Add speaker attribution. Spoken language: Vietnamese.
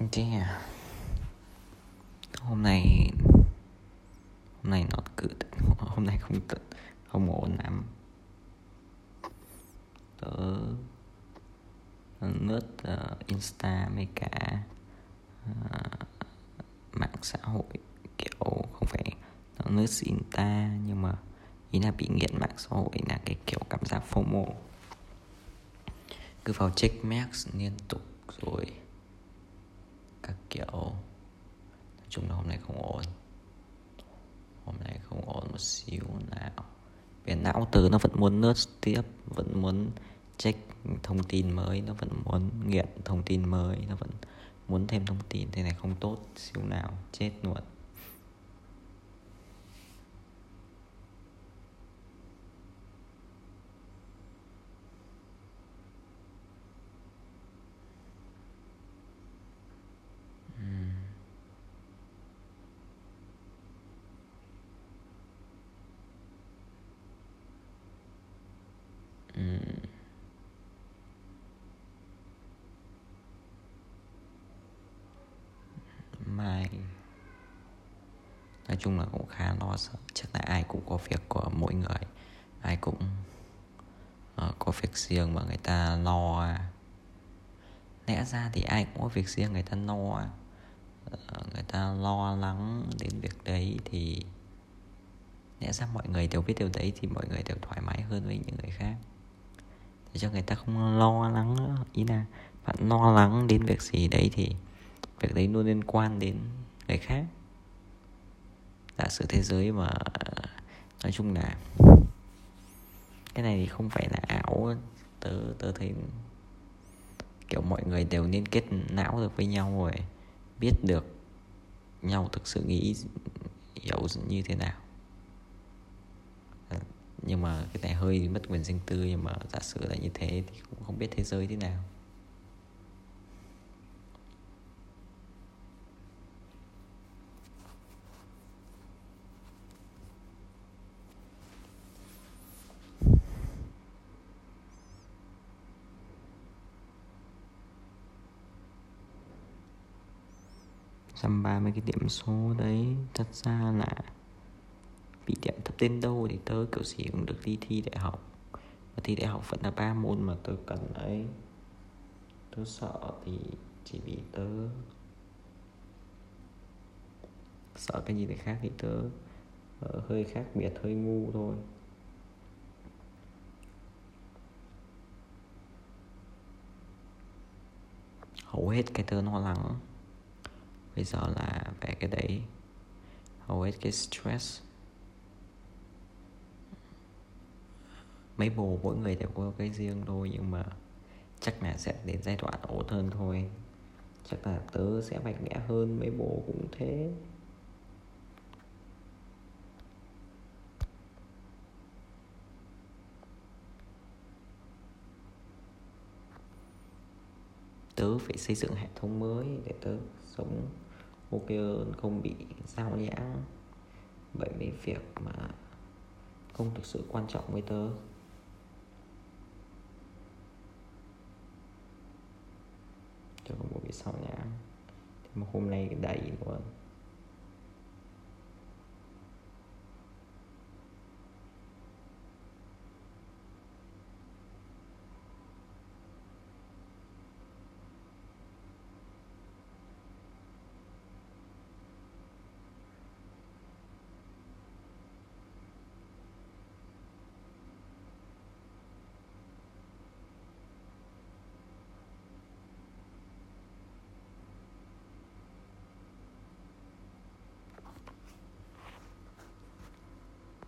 Speaker 1: Yeah. À? Hôm nay hôm nay nó cứ hôm nay không tự không ổn lắm. Tớ lướt uh, Insta mấy cả uh, mạng xã hội kiểu không phải nó lướt Insta nhưng mà ý là bị nghiện mạng xã hội là cái kiểu cảm giác FOMO cứ vào check max liên tục rồi các kiểu. Nói chung là hôm nay không ổn. Hôm nay không ổn một xíu nào. Về não từ nó vẫn muốn nớt tiếp, vẫn muốn check thông tin mới, nó vẫn muốn nghiện thông tin mới, nó vẫn muốn thêm thông tin. Thế này không tốt xíu nào. Chết luôn. Nói chung là cũng khá lo sợ. Chắc là ai cũng có việc của mỗi người. Ai cũng uh, có việc riêng mà người ta lo à. lẽ ra thì ai cũng có việc riêng người ta lo uh, người ta lo lắng đến việc đấy thì lẽ ra mọi người đều biết điều đấy thì mọi người đều thoải mái hơn với những người khác. Để cho người ta không lo lắng nữa. Ý là bạn lo lắng đến việc gì đấy thì việc đấy luôn liên quan đến người khác giả sử thế giới mà, nói chung là cái này thì không phải là ảo, tớ tớ thấy kiểu mọi người đều liên kết não được với nhau rồi, biết được nhau thực sự nghĩ hiểu như thế nào. Nhưng mà cái này hơi mất quyền riêng tư, nhưng mà giả sử là như thế thì cũng không biết thế giới thế nào. Trăm ba mươi cái điểm số đấy thật ra là bị điểm thấp đến đâu thì tớ kiểu gì cũng được đi thi đại học. Và thi đại học vẫn là ba môn mà tớ cần ấy. Tớ sợ thì chỉ vì tớ sợ cái gì thì khác thì tớ uh, hơi khác biệt hơi ngu thôi. Hầu hết cái tớ lo lắng bây giờ là về cái đấy. Hầu hết cái stress. Mấy bồ mỗi người đều có cái riêng thôi, nhưng mà chắc là sẽ đến giai đoạn ổn hơn thôi. Chắc là tớ sẽ mạnh mẽ hơn mấy bồ cũng thế. Tớ phải xây dựng hệ thống mới để tớ sống ok hơn, không bị sao nhãng bởi mấy việc mà không thực sự quan trọng với tớ. Cho không bị sao nhãng thì mà hôm nay đầy luôn.